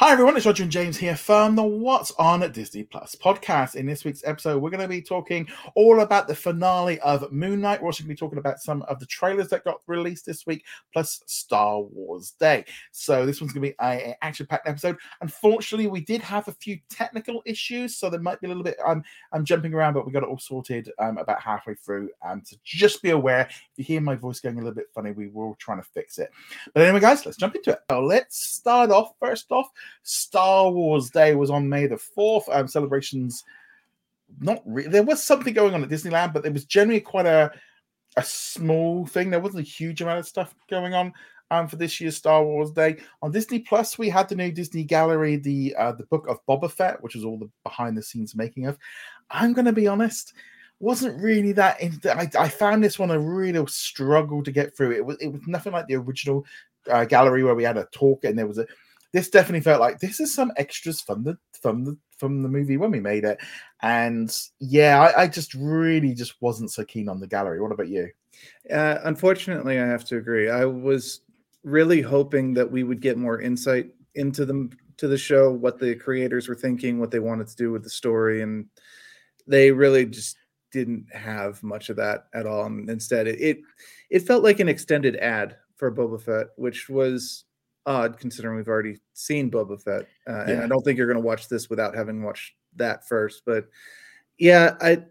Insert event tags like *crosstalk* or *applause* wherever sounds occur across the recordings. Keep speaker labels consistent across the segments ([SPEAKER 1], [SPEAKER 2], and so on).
[SPEAKER 1] Hi everyone, it's Roger and James here from the What's on at Disney Plus podcast. In this week's episode, we're going to be talking all about the finale of Moon Knight. We're also going to be talking about some of the trailers that got released this week, plus Star Wars Day. So this one's going to be an action-packed episode. Unfortunately, we did have a few technical issues, so there might be a little bit. I'm I'm jumping around, but we got it all sorted um, about halfway through. Um, so just be aware if you hear my voice going a little bit funny, we were trying to fix it. But anyway, guys, let's jump into it. So let's start off first off Star Wars Day was on May the 4th. Um, celebrations, not really, there was something going on at Disneyland, but it was generally quite a, a small thing. There wasn't a huge amount of stuff going on um, for this year's Star Wars Day. On Disney Plus, we had the new Disney Gallery, the uh, the book of Boba Fett, which was all the behind the scenes making of. I'm going to be honest, wasn't really that. In, I, I found this one a real struggle to get through. It was it was nothing like the original uh, gallery where we had a talk and there was a this definitely felt like this is some extras from the from the from the movie when we made it. And yeah, I, I just really just wasn't so keen on the gallery. What about you?
[SPEAKER 2] Uh, unfortunately, I have to agree. I was really hoping that we would get more insight into the to the show, what the creators were thinking, what they wanted to do with the story, and they really just didn't have much of that at all. And instead, it, it it felt like an extended ad for Boba Fett, which was odd considering we've already seen Boba Fett, uh, yeah. and I don't think you're going to watch this without having watched that first. But yeah, I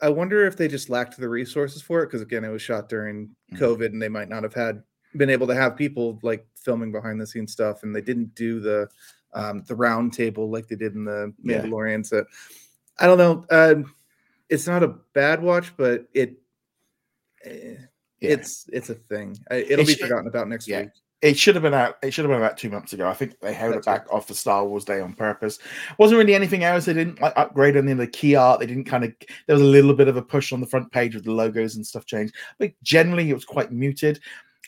[SPEAKER 2] I wonder if they just lacked the resources for it because again, it was shot during mm-hmm. COVID, and they might not have had been able to have people like filming behind the scenes stuff, and they didn't do the um, the round table like they did in the Mandalorian. Yeah. So I don't know. Uh, it's not a bad watch, but it. Eh, yeah. It's it's a thing. It'll it be forgotten about next yeah. week.
[SPEAKER 1] It should have been out. It should have been about two months ago. I think they held That's it back right. off the Star Wars Day on purpose. Wasn't really anything else. They didn't like upgrade any of the key art. They didn't kind of. There was a little bit of a push on the front page with the logos and stuff changed, but generally it was quite muted.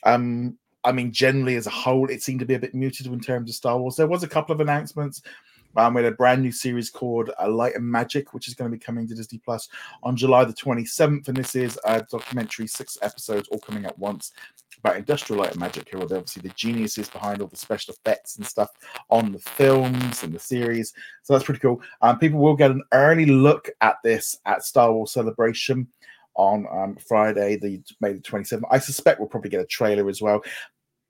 [SPEAKER 1] Um, I mean, generally as a whole, it seemed to be a bit muted in terms of Star Wars. There was a couple of announcements. Um, we had a brand new series called uh, Light and Magic, which is going to be coming to Disney Plus on July the 27th. And this is a documentary, six episodes, all coming at once about Industrial Light and Magic, who are obviously the geniuses behind all the special effects and stuff on the films and the series. So that's pretty cool. Um, people will get an early look at this at Star Wars Celebration on um, Friday, the May the 27th. I suspect we'll probably get a trailer as well.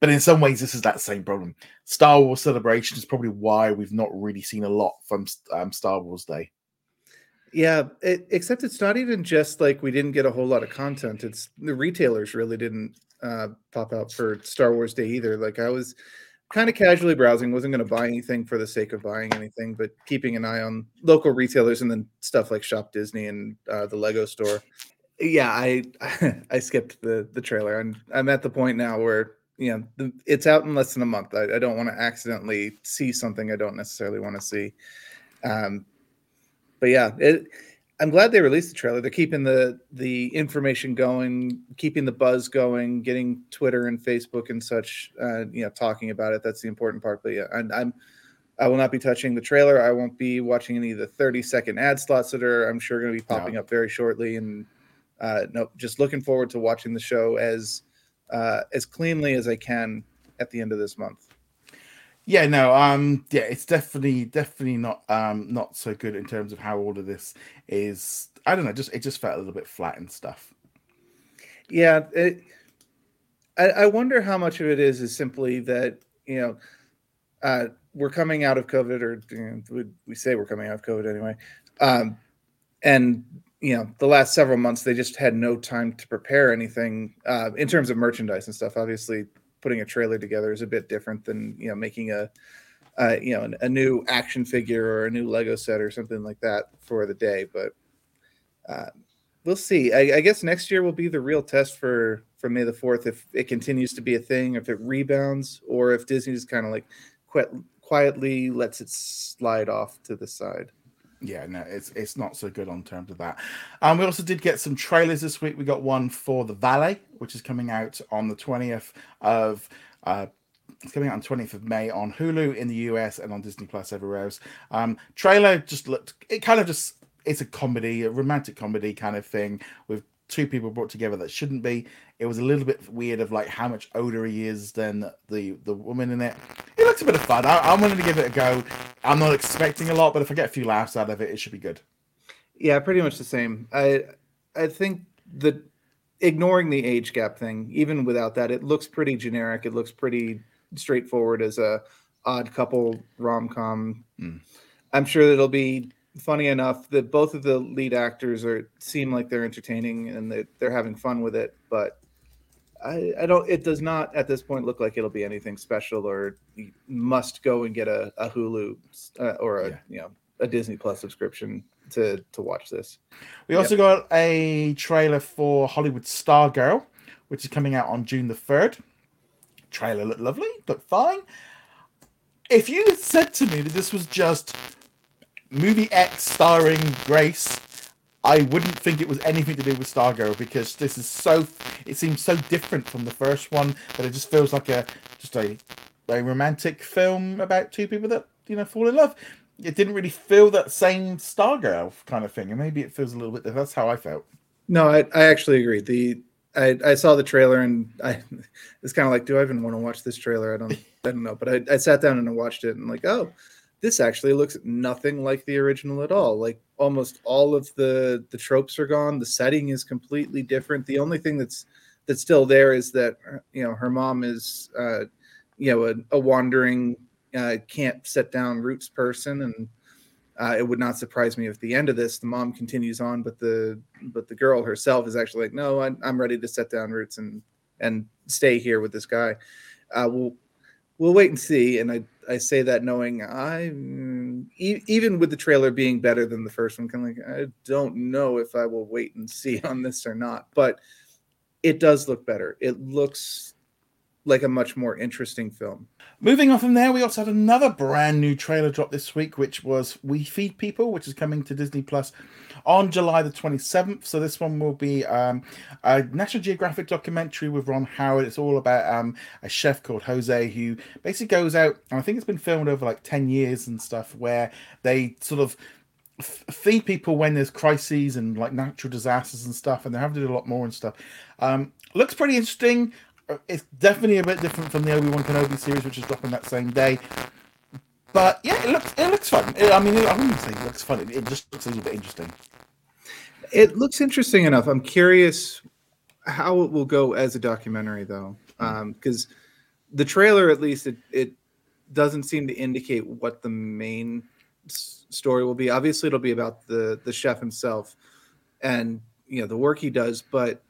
[SPEAKER 1] But in some ways, this is that same problem. Star Wars Celebration is probably why we've not really seen a lot from um, Star Wars Day.
[SPEAKER 2] Yeah, it, except it's not even just like we didn't get a whole lot of content. It's the retailers really didn't uh, pop out for Star Wars Day either. Like I was kind of casually browsing, wasn't going to buy anything for the sake of buying anything, but keeping an eye on local retailers and then stuff like Shop Disney and uh, the Lego store. Yeah, I *laughs* I skipped the the trailer, and I'm at the point now where you know the, it's out in less than a month. I, I don't want to accidentally see something I don't necessarily want to see. Um, but yeah, it I'm glad they released the trailer. They're keeping the the information going, keeping the buzz going, getting Twitter and Facebook and such, uh, you know, talking about it. That's the important part. But yeah, and I'm I will not be touching the trailer. I won't be watching any of the 30 second ad slots that are I'm sure going to be popping no. up very shortly. And uh, no, just looking forward to watching the show as uh, as cleanly as I can at the end of this month.
[SPEAKER 1] Yeah, no, um, yeah, it's definitely, definitely not, um, not so good in terms of how all of this is. I don't know, just it just felt a little bit flat and stuff.
[SPEAKER 2] Yeah, it, I, I wonder how much of it is is simply that you know, uh, we're coming out of COVID, or you know, we say we're coming out of COVID anyway, um, and you know, the last several months they just had no time to prepare anything uh, in terms of merchandise and stuff. Obviously, putting a trailer together is a bit different than you know making a uh, you know a new action figure or a new Lego set or something like that for the day. But uh, we'll see. I, I, guess next year will be the real test for for May the Fourth if it continues to be a thing, if it rebounds, or if Disney just kind of like quit, quietly lets it slide off to the side
[SPEAKER 1] yeah, no, it's it's not so good on terms of that. Um, we also did get some trailers this week. We got one for The Valet, which is coming out on the twentieth of. Uh, it's coming out on 20th of May on Hulu in the US and on Disney Plus everywhere else. Um, trailer just looked, it kind of just, it's a comedy, a romantic comedy kind of thing with two people brought together that shouldn't be. It was a little bit weird of like how much older he is than the the woman in it. It looks a bit of fun. I, I'm willing to give it a go. I'm not expecting a lot, but if I get a few laughs out of it, it should be good.
[SPEAKER 2] Yeah, pretty much the same. I I think the ignoring the age gap thing, even without that, it looks pretty generic. It looks pretty straightforward as a odd couple rom com.
[SPEAKER 1] Mm.
[SPEAKER 2] I'm sure that it'll be funny enough that both of the lead actors are seem like they're entertaining and that they're having fun with it. But I, I don't. It does not at this point look like it'll be anything special or you must go and get a, a Hulu uh, or a
[SPEAKER 1] Yeah.
[SPEAKER 2] you know a Disney Plus subscription to to watch this.
[SPEAKER 1] We also got a trailer for Hollywood Stargirl which is coming out on June the 3rd. Trailer looked lovely, looked fine. If you had said to me that this was just movie X starring Grace, I wouldn't think it was anything to do with Stargirl because this is so it seems so different from the first one that it just feels like a just a a romantic film about two people that you know fall in love. It didn't really feel that same Stargirl kind of thing, and maybe it feels a little bit. That's how I felt.
[SPEAKER 2] No, I, I actually agree. The I, I saw the trailer and I *laughs* it's kind of like, do I even want to watch this trailer? I don't I don't know. But I, I sat down and I watched it and like, oh, this actually looks nothing like the original at all. Like almost all of the the tropes are gone. The setting is completely different. The only thing that's that's still there is that you know her mom is uh, you know a, a wandering uh, can't set down roots person and uh, it would not surprise me if the end of this the mom continues on but the but the girl herself is actually like no i'm, I'm ready to set down roots and and stay here with this guy uh, we'll we'll wait and see and i i say that knowing i even with the trailer being better than the first one kind of like i don't know if i will wait and see *laughs* on this or not but it does look better. It looks like a much more interesting film.
[SPEAKER 1] Moving on from there, we also had another brand new trailer drop this week, which was We Feed People, which is coming to Disney Plus on July the 27th. So this one will be um, a National Geographic documentary with Ron Howard. It's all about um, a chef called Jose who basically goes out, and I think it's been filmed over like 10 years and stuff, where they sort of feed people when there's crises and like natural disasters and stuff, and they're having to do a lot more and stuff. Um, looks pretty interesting. Uh, It's definitely a bit different from the Obi Wan Kenobi series, which is dropping that same day. But yeah, it looks it looks fun. I mean, I wouldn't say it looks fun. It, it just looks a little bit interesting.
[SPEAKER 2] It looks interesting enough. I'm curious how it will go as a documentary, though, um, because the trailer, at least, it, it doesn't seem to indicate what the main s- story will be. Obviously, it'll be about the the chef himself and you know the work he does, but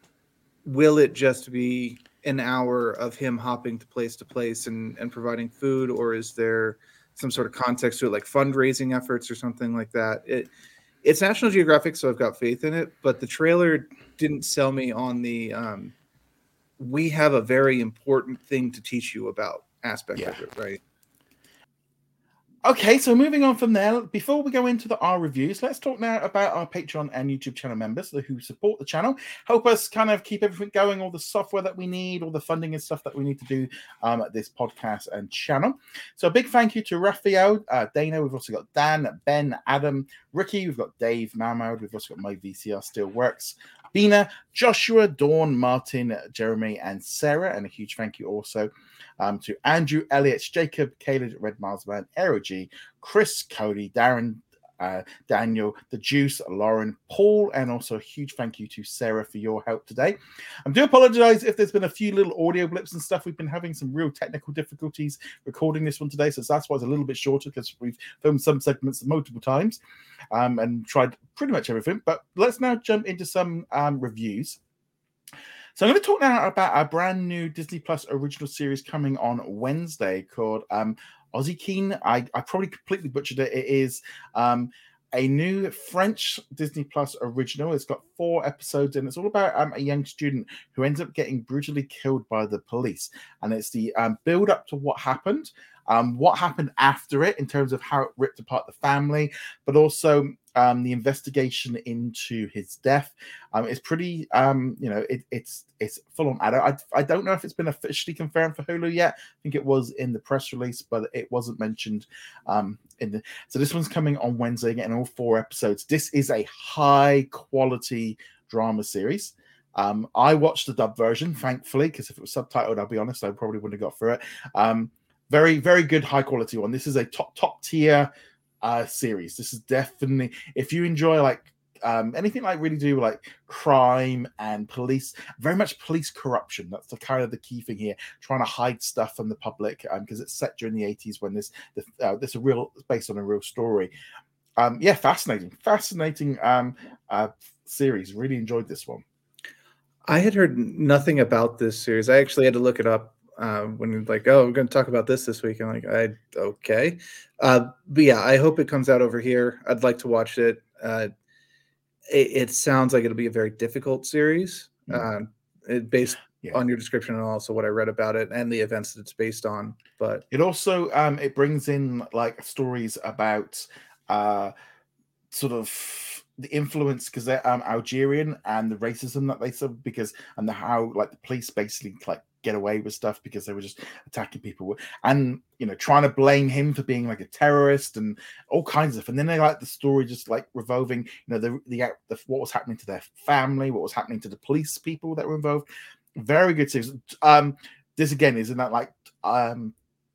[SPEAKER 2] will it just be an hour of him hopping to place to place and and providing food, or is there some sort of context to it, like fundraising efforts or something like that? It it's National Geographic, so I've got faith in it. But the trailer didn't sell me on the um, we have a very important thing to teach you about aspect of it, right?
[SPEAKER 1] Okay, so moving on from there, before we go into the R reviews, let's talk now about our Patreon and YouTube channel members who support the channel, help us kind of keep everything going, all the software that we need, all the funding and stuff that we need to do um, at this podcast and channel. So a big thank you to Raphael, uh, Dana. We've also got Dan, Ben, Adam, Ricky. We've got Dave, Malmod. We've also got my VCR still works. Bina, Joshua, Dawn, Martin, Jeremy, and Sarah. And a huge thank you also um, to Andrew, Elliott, Jacob, Caleb, Red Marsman, Aero G, Chris, Cody, Darren, uh, Daniel, the Juice, Lauren, Paul, and also a huge thank you to Sarah for your help today. I do apologize if there's been a few little audio blips and stuff. We've been having some real technical difficulties recording this one today, so that's why it's a little bit shorter because we've filmed some segments multiple times um, and tried pretty much everything. But let's now jump into some um, reviews. So I'm going to talk now about our brand new Disney Plus original series coming on Wednesday called um, Oussekine. I, I probably completely butchered it. It is um, a new French Disney Plus original. It's got four episodes and it's all about um, a young student who ends up getting brutally killed by the police. And it's the um, build up to what happened, um, what happened after it in terms of how it ripped apart the family, but also um, the investigation into his death. Um, it's pretty, um, you know, it, it's it's full on adult. I, I don't know if it's been officially confirmed for Hulu yet. I think it was in the press release, but it wasn't mentioned um, in the. So this one's coming on Wednesday, getting all four episodes. This is a high quality drama series. Um, I watched the dub version, thankfully, because if it was subtitled, I'll be honest, I probably wouldn't have got through it. Um, very, very good, high quality one. This is a top top tier uh, series. This is definitely if you enjoy like um, anything like really do like crime and police, very much police corruption. That's the kind of the key thing here, trying to hide stuff from the public Um because um, it's set during the 80s when this this, uh, this a real based on a real story. Um, yeah, fascinating, fascinating um, uh, series. Really enjoyed this one.
[SPEAKER 2] I had heard nothing about this series. I actually had to look it up uh, when you're like, oh, we're going to talk about this this week. I'm like, I okay, uh, but yeah, I hope it comes out over here. I'd like to watch it. Uh, it, it, sounds like it'll be a very difficult series, mm-hmm. it, based yeah. on your description and also what I read about it and the events that it's based on. But
[SPEAKER 1] it also um, it brings in like stories about uh, sort of the influence because they're um, Algerian and the racism that they suffer because and the how like the police basically like get away with stuff because they were just attacking people and you know trying to blame him for being like a terrorist and all kinds of stuff. And then they like the story just like revolving, you know, the, the the what was happening to their family, what was happening to the police people that were involved. Very good series. Um, this again is in that like um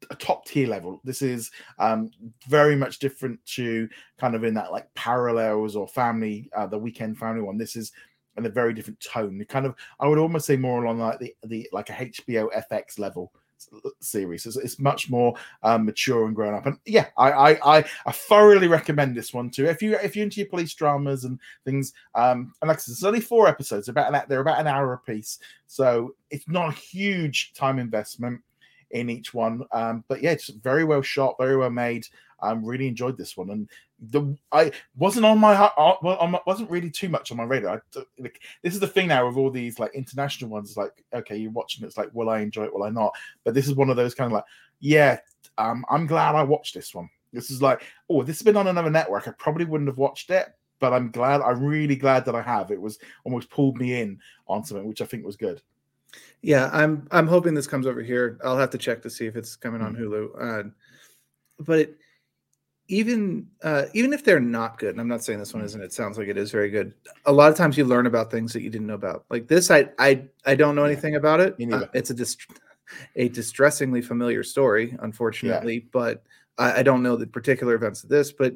[SPEAKER 1] a top tier level. This is um, very much different to kind of in that like parallels or family, uh, the weekend family one. This is in a very different tone. Kind of, I would almost say more along like the the like a HBO FX level series. It's, it's much more um, mature and grown up. And yeah, I, I, I I thoroughly recommend this one too. If you if you're into your police dramas and things, um, and like I said, it's only four episodes. About an, they're about an hour a piece, so it's not a huge time investment in each one. Um, but yeah, it's very well shot, very well made. I really enjoyed this one, and the I wasn't on my uh, well, on my, wasn't really too much on my radar. I, like, this is the thing now with all these like international ones. Like, okay, you're watching, it's like, will I enjoy it? Will I not? But this is one of those kind of like, yeah, um, I'm glad I watched this one. This is like, oh, this has been on another network. I probably wouldn't have watched it, but I'm glad. I'm really glad that I have. It was almost pulled me in on something, which I think was good.
[SPEAKER 2] Yeah, I'm I'm hoping this comes over here. I'll have to check to see if it's coming on mm-hmm. Hulu. Uh, but it, even uh, even if they're not good, and I'm not saying this one isn't. It sounds like it is very good. A lot of times you learn about things that you didn't know about. Like this, I I I don't know anything about it. Uh, it's a dist- a distressingly familiar story, unfortunately, yeah. but I, I, don't know the particular events of this. But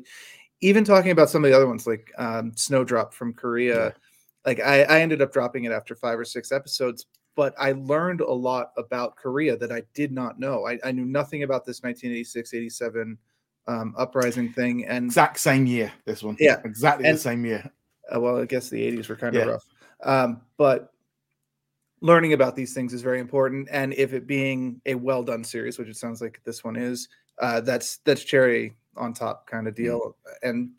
[SPEAKER 2] even talking about some of the other ones, like um, Snowdrop from Korea, yeah. like I, I ended up dropping it after five or six episodes but I learned a lot about Korea that I did not know. I, I knew nothing about this 1986 87 um, uprising thing. And
[SPEAKER 1] exact same year, this one.
[SPEAKER 2] Yeah.
[SPEAKER 1] Exactly and, the same year.
[SPEAKER 2] Uh, well, I guess the 80s were kind of yeah. rough. Um, but learning about these things is very important. And if it being a well done series, which it sounds like this one is, uh, that's that's cherry on top kind of mm. deal. Mm. And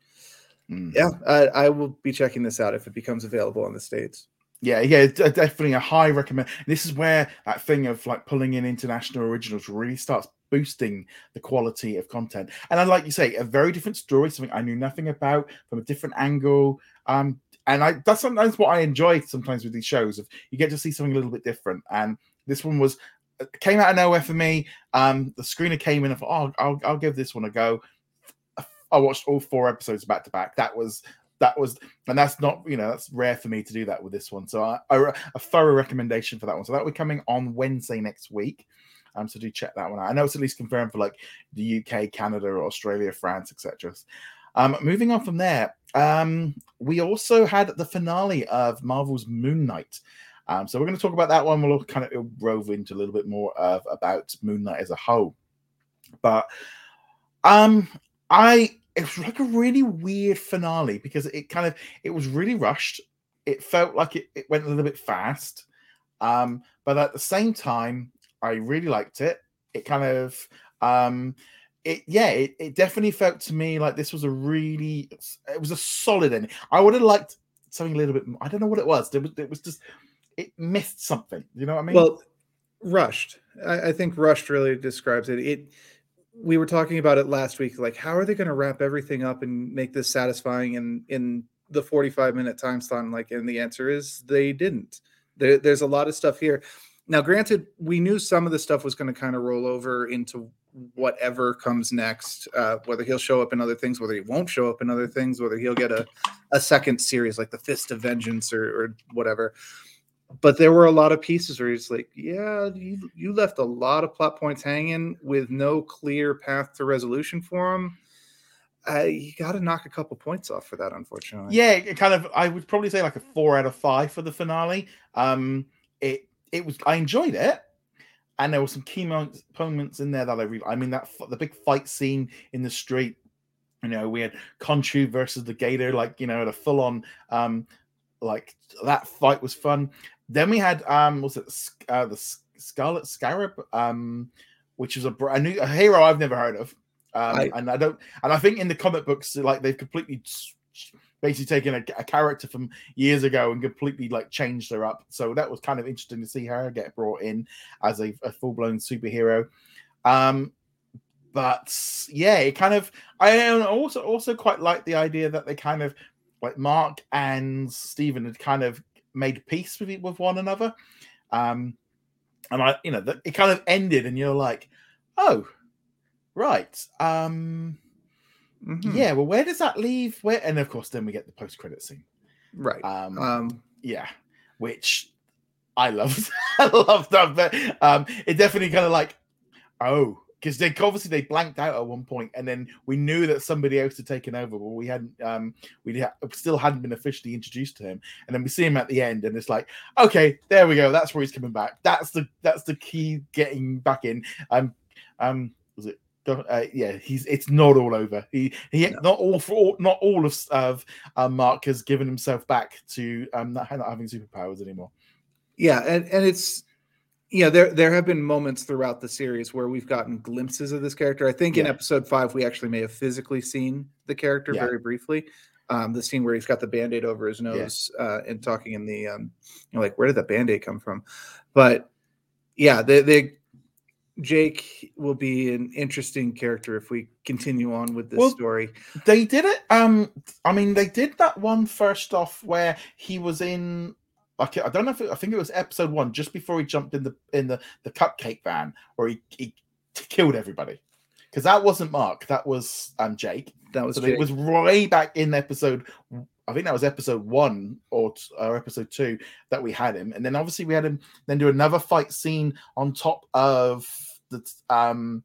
[SPEAKER 2] mm. yeah, I, I will be checking this out if it becomes available in the States.
[SPEAKER 1] Yeah, yeah, definitely a high recommend. This is where that thing of like pulling in international originals really starts boosting the quality of content. And I like you say, a very different story, something I knew nothing about from a different angle. Um, and I that's sometimes what I enjoy sometimes with these shows. of you get to see something a little bit different, and this one was uh, came out of nowhere for me. Um, the screener came in and thought, oh, I'll, I'll give this one a go. I watched all four episodes back to back. That was that was and that's not you know that's rare for me to do that with this one so I, I, a thorough recommendation for that one so that will be coming on wednesday next week um so do check that one out. I know it's at least confirmed for like the uk canada australia france etc um moving on from there um we also had the finale of marvel's moon knight. Um so we're going to talk about that one. We'll kind of rove into a little bit more of about moon knight as a whole. But um i it was like a really weird finale because it kind of it was really rushed. It felt like it, it went a little bit fast. Um, but at the same time, I really liked it. It kind of um it yeah, it, it definitely felt to me like this was a really it was a solid ending. I would have liked something a little bit I don't know what it was. It was it was just it missed something. You know what I mean?
[SPEAKER 2] Well, rushed. I, I think rushed really describes it. It we were talking about it last week like how are they going to wrap everything up and make this satisfying in in the 45 minute time slot like and the answer is they didn't there, there's a lot of stuff here now granted we knew some of the stuff was going to kind of roll over into whatever comes next uh, whether he'll show up in other things whether he won't show up in other things whether he'll get a, a second series like the fist of vengeance or, or whatever but there were a lot of pieces where he's like, yeah, you you left a lot of plot points hanging with no clear path to resolution for him. Uh, you got to knock a couple points off for that, unfortunately.
[SPEAKER 1] Yeah, kind of. I would probably say like a four out of five for the finale. Um, it was. I enjoyed it, and there were some key moments, moments in there that I really. I mean, that the big fight scene in the street. You know, we had Khonshu versus the Gator, like you know, at a full on. Um, like that fight was fun. Then we had um, was it uh, the Scarlet Scarab, um, which is a, a new a hero I've never heard of. Um, I, and I don't, and I think in the comic books, like they've completely basically taken a, a, character from years ago and completely like changed her up. So that was kind of interesting to see her get brought in as a, a full blown superhero. Um, but yeah, it kind of I also also quite like the idea that they kind of like Mark and Stephen had kind of made peace with with one another. Um, and I, you know, that it kind of ended, and you're like, oh, Right. Um mm-hmm. yeah, well, where does that leave? Where and of course then we get the post-credit scene.
[SPEAKER 2] Right.
[SPEAKER 1] Um, um yeah, which I loved. *laughs* I loved that. But um it definitely kind of like, oh, because they obviously they blanked out at one point, and then we knew that somebody else had taken over, but we hadn't um we ha- still hadn't been officially introduced to him, and then we see him at the end, and it's like, okay, there we go, that's where he's coming back. That's the that's the key getting back in. Um um was it uh, yeah, he's it's not all over. He he no. not all for not all of of um, Mark has given himself back to um not, not having superpowers anymore.
[SPEAKER 2] Yeah, and and it's yeah, there there have been moments throughout the series where we've gotten glimpses of this character. I think yeah. in episode five we actually may have physically seen the character yeah. very briefly. Um, the scene where he's got the band-aid over his nose yeah. uh, and talking in the um, you know, like where did that band-aid come from? But yeah, they they Jake will be an interesting character if we continue on with this well, story.
[SPEAKER 1] They did it. Um, I mean, they did that one first off where he was in. Like, I don't know if it, I think it was episode one, just before he jumped in the in the the cupcake van, where he, he killed everybody. Because that wasn't Mark, that was um Jake.
[SPEAKER 2] That was
[SPEAKER 1] so it was way back in episode I think that was episode one or, or episode two that we had him, and then obviously we had him then do another fight scene on top of the um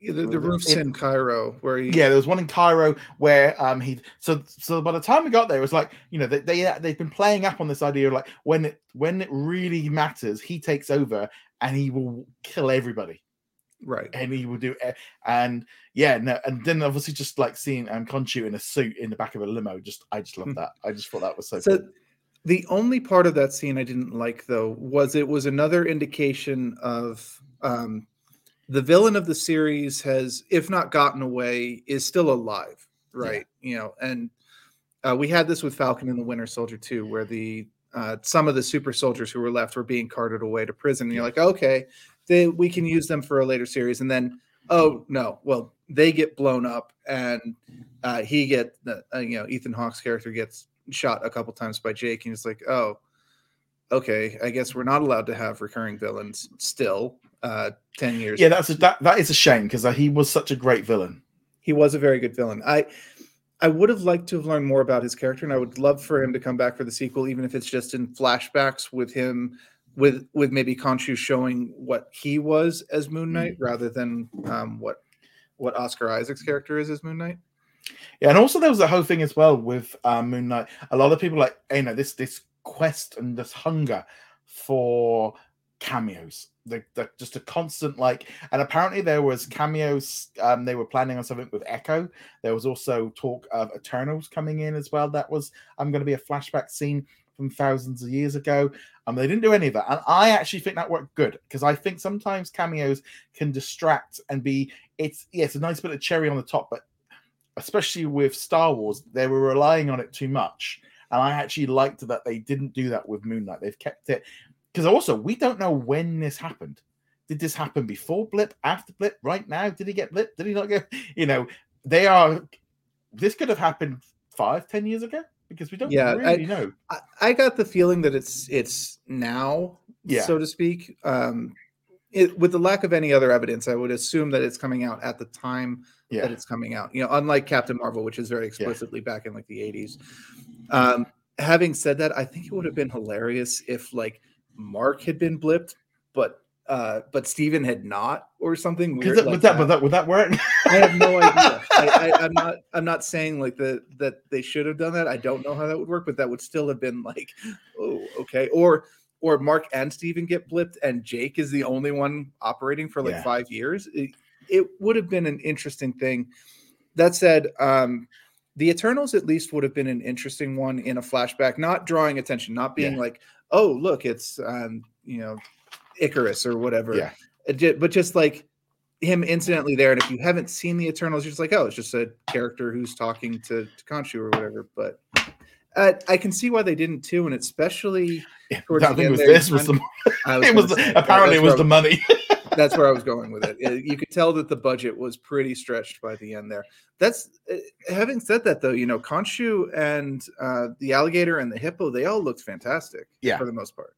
[SPEAKER 2] the, the, the roofs in, in Cairo where he...
[SPEAKER 1] yeah there was one in Cairo where um he so so by the time we got there it was like you know they, they they've been playing up on this idea of like when it when it really matters he takes over and he will kill everybody
[SPEAKER 2] right
[SPEAKER 1] and he will do and yeah no and then obviously just like seeing um in a suit in the back of a limo just I just love hmm. that I just thought that was so, so cool.
[SPEAKER 2] the only part of that scene I didn't like though was it was another indication of um the villain of the series has if not gotten away is still alive right yeah. you know and uh, we had this with Falcon and the Winter Soldier too where the uh, some of the super soldiers who were left were being carted away to prison. And you're like, okay, they, we can use them for a later series. And then, oh no, well, they get blown up, and uh, he get uh, you know Ethan Hawke's character gets shot a couple times by Jake, and it's like, oh, okay, I guess we're not allowed to have recurring villains still. Uh, ten years.
[SPEAKER 1] Yeah, that's a, that. That is a shame because uh, he was such a great villain.
[SPEAKER 2] He was a very good villain. I I would have liked to have learned more about his character, and I would love for him to come back for the sequel, even if it's just in flashbacks with him with with maybe Khonshu showing what he was as Moon Knight mm-hmm. rather than um, what what Oscar Isaac's character is as Moon Knight.
[SPEAKER 1] Yeah, and also there was the whole thing as well with um, Moon Knight. A lot of people like you know this this quest and this hunger for cameos. The, the, just a constant like and apparently there was cameos um they were planning on something with echo there was also talk of eternals coming in as well that was i'm um, going to be a flashback scene from thousands of years ago. and they didn't do any of that. And I actually think that worked good because I think sometimes cameos can distract and be it's yes, a nice bit of cherry on the top, but especially with Star Wars, they were relying on it too much. And I actually liked that they didn't do that with Moon Knight. They've kept it because also we don't know when this happened. Did this happen before Blip, after Blip, right now? Did he get Blip? Did he not get? *laughs* You know, they are. This could have happened five, ten years ago because we don't yeah, really I, know.
[SPEAKER 2] I, I, got the feeling that it's it's now, yeah. so to speak. Um, it, with the lack of any other evidence, I would assume that it's coming out at the time yeah. that it's coming out. You know, unlike Captain Marvel, which is very explicitly yeah. back in like the '80s. Um, having said that, I think it would have been hilarious if like Mark had been blipped, but uh, but Steven had not, or something weird.
[SPEAKER 1] That,
[SPEAKER 2] like
[SPEAKER 1] would that, would that would that work? *laughs*
[SPEAKER 2] I have no idea. I, I, am not. I'm not saying like that that they should have done that. I don't know how that would work, but that would still have been like, oh, okay. Or or Mark and Steven get blipped, and Jake is the only one operating for like
[SPEAKER 1] Yeah.
[SPEAKER 2] five years. It, it would have been an interesting thing. That said, um, the Eternals at least would have been an interesting one in a flashback, not drawing attention, not being
[SPEAKER 1] Yeah.
[SPEAKER 2] like, oh, look, it's um, you know, Ikaris or whatever.
[SPEAKER 1] Yeah.
[SPEAKER 2] It but just like him incidentally there. And if you haven't seen the Eternals, you're just like, oh, it's just a character who's talking to, to Khonshu or whatever. But uh, I can see why they didn't too, and especially
[SPEAKER 1] Yeah,
[SPEAKER 2] Towards
[SPEAKER 1] that
[SPEAKER 2] the end
[SPEAKER 1] was
[SPEAKER 2] there,
[SPEAKER 1] this was the
[SPEAKER 2] I *laughs*
[SPEAKER 1] it was the, apparently it was the money. *laughs*
[SPEAKER 2] that's where I was going with it. You could tell that the budget was pretty stretched by the end there. That's uh, having said that though, you know, Khonshu and uh, the alligator and the hippo, they all looked fantastic.
[SPEAKER 1] Yeah.
[SPEAKER 2] for the most part.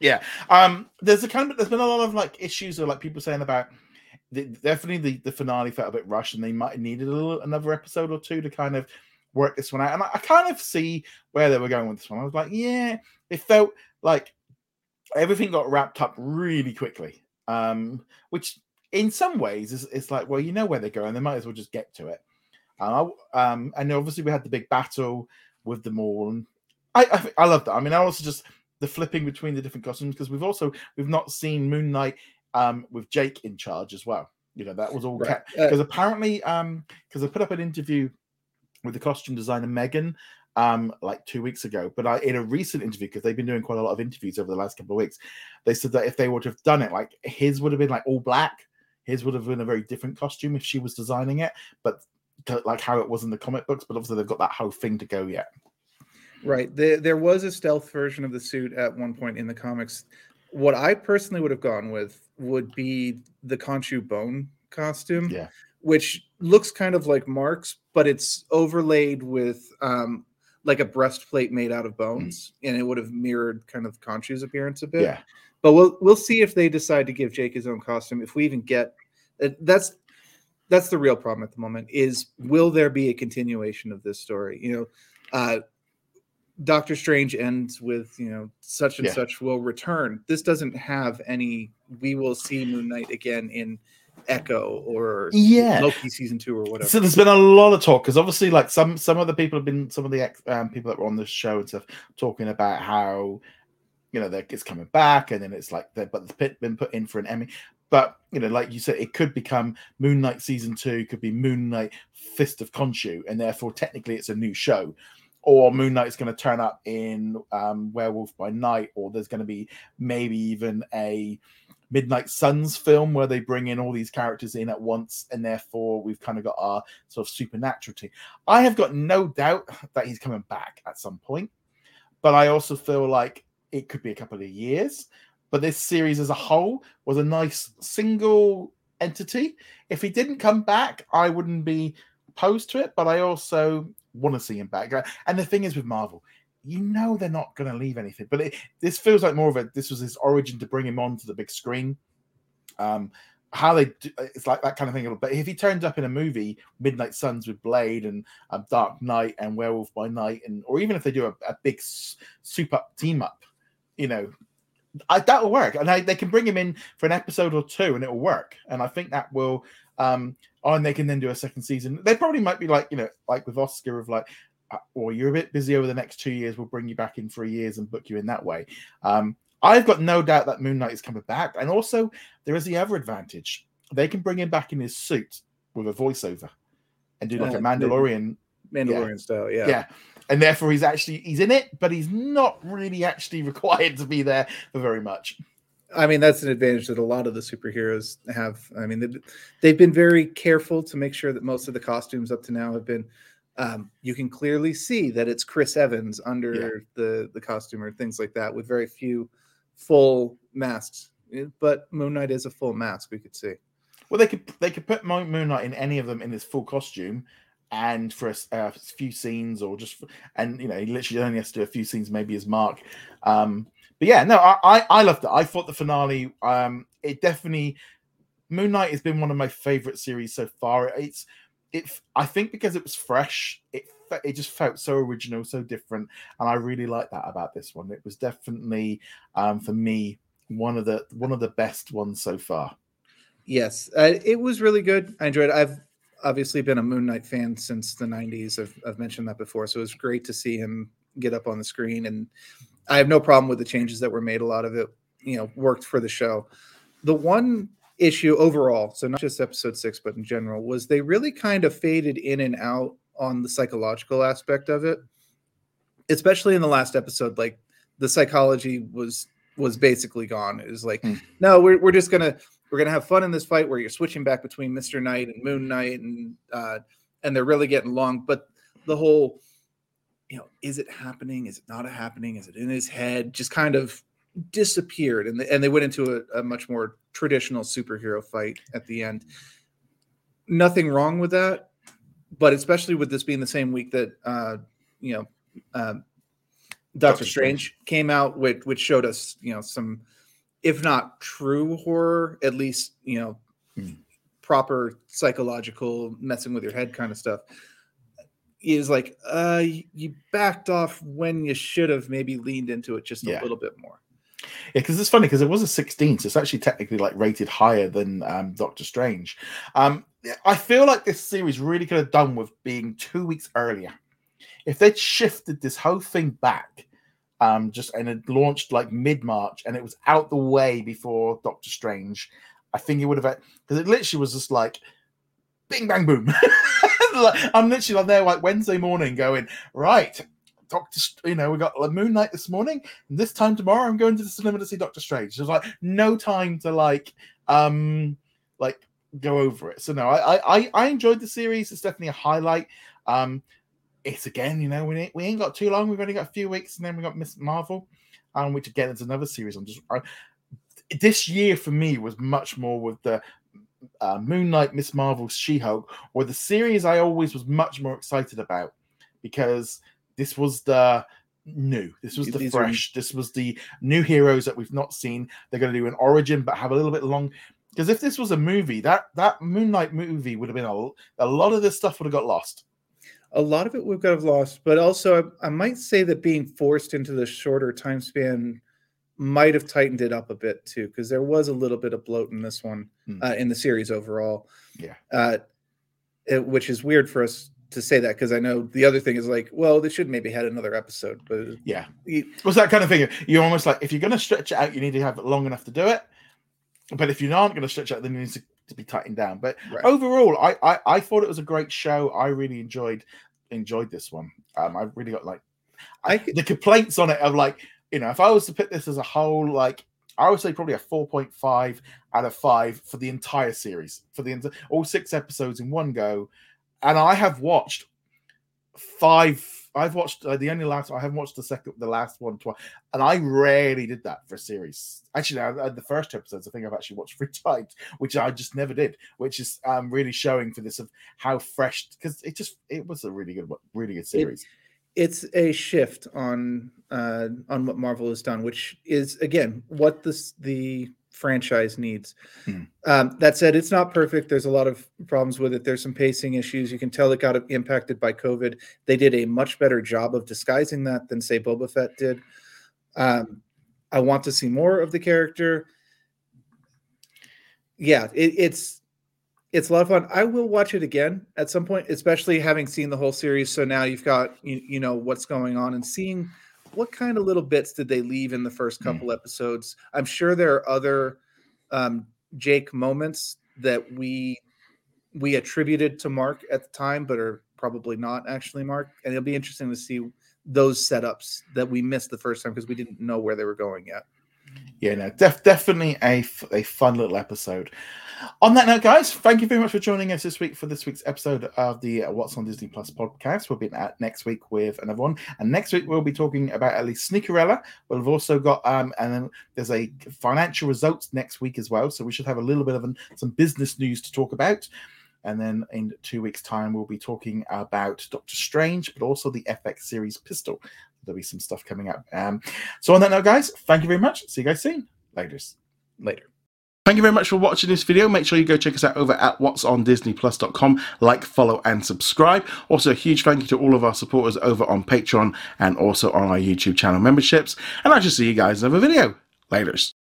[SPEAKER 1] Yeah. Um, there's a kind of there's been a lot of like issues or like people saying about the, definitely the, the finale felt a bit rushed and they might have needed a little another episode or two to kind of work this one out. And I, I kind of see where they were going with this one. I was like, yeah, it felt like everything got wrapped up really quickly. Um, which in some ways is it's like, well, you know where they're going, they might as well just get to it. Uh, um, and obviously we had the big battle with them all, and I I, I love that. I mean, I also just the flipping between the different costumes because we've also we've not seen Moon Knight um with Jake in charge as well. You know that was all
[SPEAKER 2] Right.
[SPEAKER 1] kept
[SPEAKER 2] Uh,
[SPEAKER 1] because apparently um because I put up an interview with the costume designer Megan um like two weeks ago, but I in a recent interview because they've been doing quite a lot of interviews over the last couple of weeks, they said that if they would have done it like his would have been like all black, his would have been a very different costume if she was designing it, but to- like how it was in the comic books, but obviously they've got that whole thing to go yet.
[SPEAKER 2] Right. There, there was a stealth version of the suit at one point in the comics. What I personally would have gone with would be the Khonshu Bone costume,
[SPEAKER 1] Yeah.
[SPEAKER 2] which looks kind of like Mark's, but it's overlaid with um, like a breastplate made out of bones, and it would have mirrored kind of Khonshu's appearance a bit.
[SPEAKER 1] Yeah.
[SPEAKER 2] But we'll we'll see if they decide to give Jake his own costume. If we even get uh, that's that's the real problem at the moment is will there be a continuation of this story? You know, uh, Doctor Strange ends with you know such and
[SPEAKER 1] Yeah.
[SPEAKER 2] such will return. This doesn't have any. We will see Moon Knight again in Echo or
[SPEAKER 1] Yeah.
[SPEAKER 2] Loki season two or whatever.
[SPEAKER 1] So there's been a lot of talk because obviously, like some some of the people have been some of the ex, um, people that were on the show and stuff talking about how you know that it's coming back, and then it's like but it's put- been put in for an Emmy. But you know, like you said, it could become Moon Knight season two, could be Moon Knight Fist of Khonshu, and therefore technically it's a new show. Or Moon Knight's going to turn up in um, Werewolf by Night, or there's going to be maybe even a Midnight Suns film where they bring in all these characters in at once, and therefore we've kind of got our sort of supernatural team. I have got no doubt that he's coming back at some point, but I also feel like it could be a couple of years. But this series as a whole was a nice single entity. If he didn't come back, I wouldn't be opposed to it, but I also want to see him back. And the thing is with Marvel, you know they're not going to leave anything. But it, this feels like more of a this was his origin to bring him onto the big screen. Um, how they do, it's like that kind of thing. But if he turns up in a movie, Midnight Suns with Blade and um, Dark Knight and Werewolf by Night, and or even if they do a, a big super team up, you know, I, that will work. And I, they can bring him in for an episode or two, and it will work. And I think that will. Um, oh, and they can then do a second season. They probably might be like you know, like with Oscar of like, uh, or you're a bit busy over the next two years. We'll bring you back in three years and book you in that way. Um, I've got no doubt that Moon Knight is coming back, and also there is the other advantage: they can bring him back in his suit with a voiceover and do like
[SPEAKER 2] Uh,
[SPEAKER 1] a Mandalorian
[SPEAKER 2] Mandalorian style, yeah.
[SPEAKER 1] yeah. And therefore he's actually he's in it, but he's not really actually *laughs* required to be there for very much.
[SPEAKER 2] I mean, that's an advantage that a lot of the superheroes have. I mean, they've, they've been very careful to make sure that most of the costumes up to now have been. Um, you can clearly see that it's Chris Evans under
[SPEAKER 1] Yeah.
[SPEAKER 2] the the costume or things like that, with very few full masks. Eh, But Moon Knight is a full mask. We could see.
[SPEAKER 1] Well, they could they could put Mo- Moon Knight in any of them in his full costume, and for a few scenes or just and you know he literally only has to do a few scenes maybe as Mark. Um, but yeah, no, I, I I loved it. I thought the finale. Um, it definitely Moon Knight has been one of my favorite series so far. It's it. I think because it was fresh, it it just felt so original, so different, and I really like that about this one. It was definitely um, for me one of the one of the best ones so far.
[SPEAKER 2] Yes, uh, it was really good. I enjoyed it. I've obviously been a Moon Knight fan since the 90s. I've, I've mentioned that before. So it was great to see him get up on the screen. And I have no problem with the changes that were made. A lot of it, you know, worked for the show. The one issue overall, so not just episode six, but in general, was they really kind of faded in and out on the psychological aspect of it, especially in the last episode. Like the psychology was was basically gone. It was like, mm. no, we're, we're just gonna we're gonna have fun in this fight where you're switching back between Mister Knight and Moon Knight, and uh, and they're really getting along. But the whole, you know, is it happening? Is it not happening? Is it in his head? Just kind of disappeared, and the, and they went into a, a much more traditional superhero fight at the end. Nothing wrong with that, but especially with this being the same week that uh, you know. Um, Doctor Strange, Strange came out, which which showed us, you know, some if not true horror, at least you know mm. proper psychological messing with your head kind of stuff. Is like uh you backed off when you should have maybe leaned into it just a yeah. little bit more.
[SPEAKER 1] Yeah, because it's funny because it was a 16, so it's actually technically like rated higher than um, Doctor Strange. Um, I feel like this series really could have done with being two weeks earlier. If they'd shifted this whole thing back um, just and it launched like mid March, and it was out the way before Doctor Strange. I think it would have because it literally was just like bing bang boom. *laughs* *laughs* I'm literally on there like Wednesday morning going right. Doctor, you know, we got the Moon Knight this morning. And this time tomorrow, I'm going to the cinema to see Doctor Strange. So There's like no time to like, um, like go over it. So no, I I I enjoyed the series. It's definitely a highlight. Um, it's again, you know, we ain't, we ain't got too long. We've only got a few weeks, and then we got Miss Marvel, um, which again is another series. I'm just I, this year for me was much more with the uh, Moon Knight, Miss Marvel, She Hulk, or the series I always was much more excited about because this was the new. This was the These fresh. Are... This was the new heroes that we've not seen. They're going to do an origin, but have a little bit long. Because if this was a movie, that that Moon Knight movie would have been a, a lot of this stuff would have got lost
[SPEAKER 2] a lot of it we could have lost, but also I, I, might say that being forced into the shorter time span might have tightened it up a bit too, because there was a little bit of bloat in this one hmm. uh, in the series overall.
[SPEAKER 1] Yeah,
[SPEAKER 2] uh, it, which is weird for us to say that because I know the other thing is like, well, they should maybe had another episode, but
[SPEAKER 1] yeah, it was that kind of thing. You're almost like if you're going to stretch it out, you need to have it long enough to do it. But if you're not going to stretch it out, then you need to to be tightened down. But right. overall, I, I, I thought it was a great show. I really enjoyed enjoyed this one. Um, I really got like I, the complaints on it of like you know if I was to put this as a whole, like I would say probably a four point five out of five for the entire series for the all six episodes in one go, and I have watched five I've watched uh, the only last. I haven't watched the second, the last one twice, and I rarely did that for a series. Actually, I, I, the first episodes I think I've actually watched *laughs* three times, which I just never did. Which is um, really showing for this of how fresh because it just it was a really good, really good series. It,
[SPEAKER 2] it's a shift on uh, on what Marvel has done, which is again what this the franchise needs. Hmm. Um, that said, it's not perfect. There's a lot of problems with it. There's some pacing issues. You can tell it got impacted by COVID. They did a much better job of disguising that than, say, Boba Fett did. Um, I want to see more of the character. Yeah, it, it's it's a lot of fun. I will watch it again at some point, especially having seen the whole series. So now you've got you, you know what's going on and seeing what kind of little bits did they leave in the first hmm. couple mm. episodes? I'm sure there are other um, Jake moments that we we attributed to Mark at the time, but are probably not actually Mark. And it'll be interesting to see those setups that we missed the first time because we didn't know where they were going yet.
[SPEAKER 1] Yeah, no, def- definitely a, f- a fun little episode. On that note, guys, thank you very much for joining us this week for this week's episode of the uh, What's on Disney Plus podcast. We'll be at next week with another one, and next week we'll be talking about at least Sneakerella. We've also got um, and then there's a financial results next week as well, so we should have a little bit of an, some business news to talk about. And then in two weeks' time, we'll be talking about Doctor Strange, but also the FX series Pistol. There'll be some stuff coming up. Um, so on that note, guys, thank you very much. See you guys soon. Later.
[SPEAKER 2] Later.
[SPEAKER 1] Thank you very much for watching this video. Make sure you go check us out over at what'sondisneyplus.com. Like, follow, and subscribe. Also, a huge thank you to all of our supporters over on Patreon and also on our YouTube channel memberships. And I shall see you guys in another video. Laters.